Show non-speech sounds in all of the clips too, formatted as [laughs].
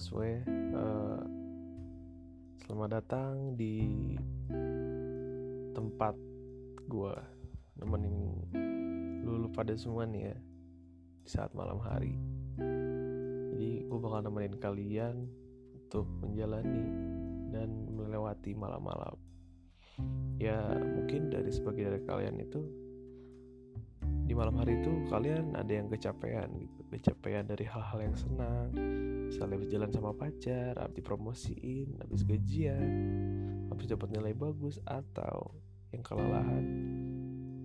semuanya. Uh, Selamat datang di tempat gue Nemenin lulu pada semua nih ya Di saat malam hari. Jadi gue bakal nemenin kalian Untuk menjalani dan melewati malam-malam. Ya mungkin dari sebagian dari kalian itu di malam hari itu kalian ada yang kecapean gitu. Kecapean dari hal-hal yang senang. Misalnya habis jalan sama pacar habis dipromosiin habis gajian habis dapat nilai bagus atau yang kelelahan.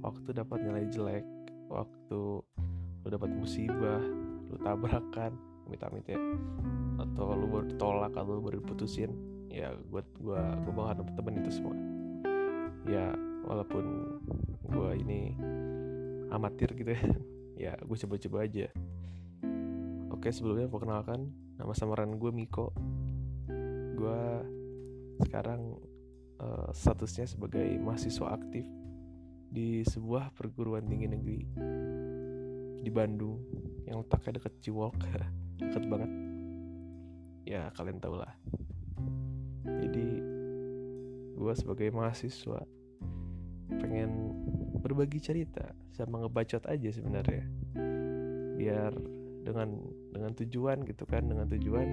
Waktu dapat nilai jelek waktu lu dapat musibah lu tabrakan amit-amit ya atau lu baru ditolak atau lu baru diputusin ya gue gua gue bakal temen itu semua. Ya walaupun gue ini amatir gitu ya. [laughs] Ya gue coba-coba aja. Oke sebelumnya perkenalkan nama samaran gue Miko. Gue sekarang uh, statusnya sebagai mahasiswa aktif di sebuah perguruan tinggi negeri di Bandung yang letaknya deket Ciwok. [laughs] Deket banget. Ya kalian tau lah. Jadi gue sebagai mahasiswa pengen berbagi cerita sama ngebacot aja sebenarnya. Biar dengan dengan tujuan gitu kan dengan tujuan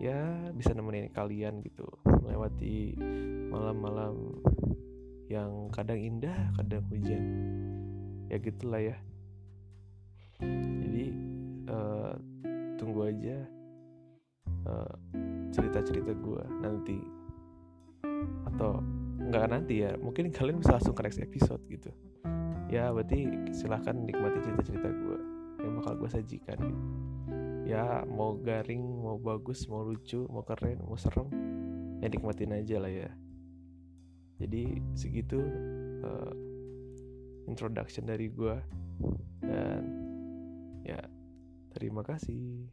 ya bisa nemenin kalian gitu melewati malam-malam yang kadang indah kadang hujan. Ya gitulah ya. Jadi uh, tunggu aja uh, cerita-cerita gue nanti. Atau nggak nanti ya. Mungkin kalian bisa langsung ke next episode gitu. Ya berarti silahkan nikmati cerita-cerita gue yang bakal gue sajikan. Gitu ya mau garing mau bagus mau lucu mau keren mau serem ya nikmatin aja lah ya. Jadi segitu uh, introduction dari gue dan ya terima kasih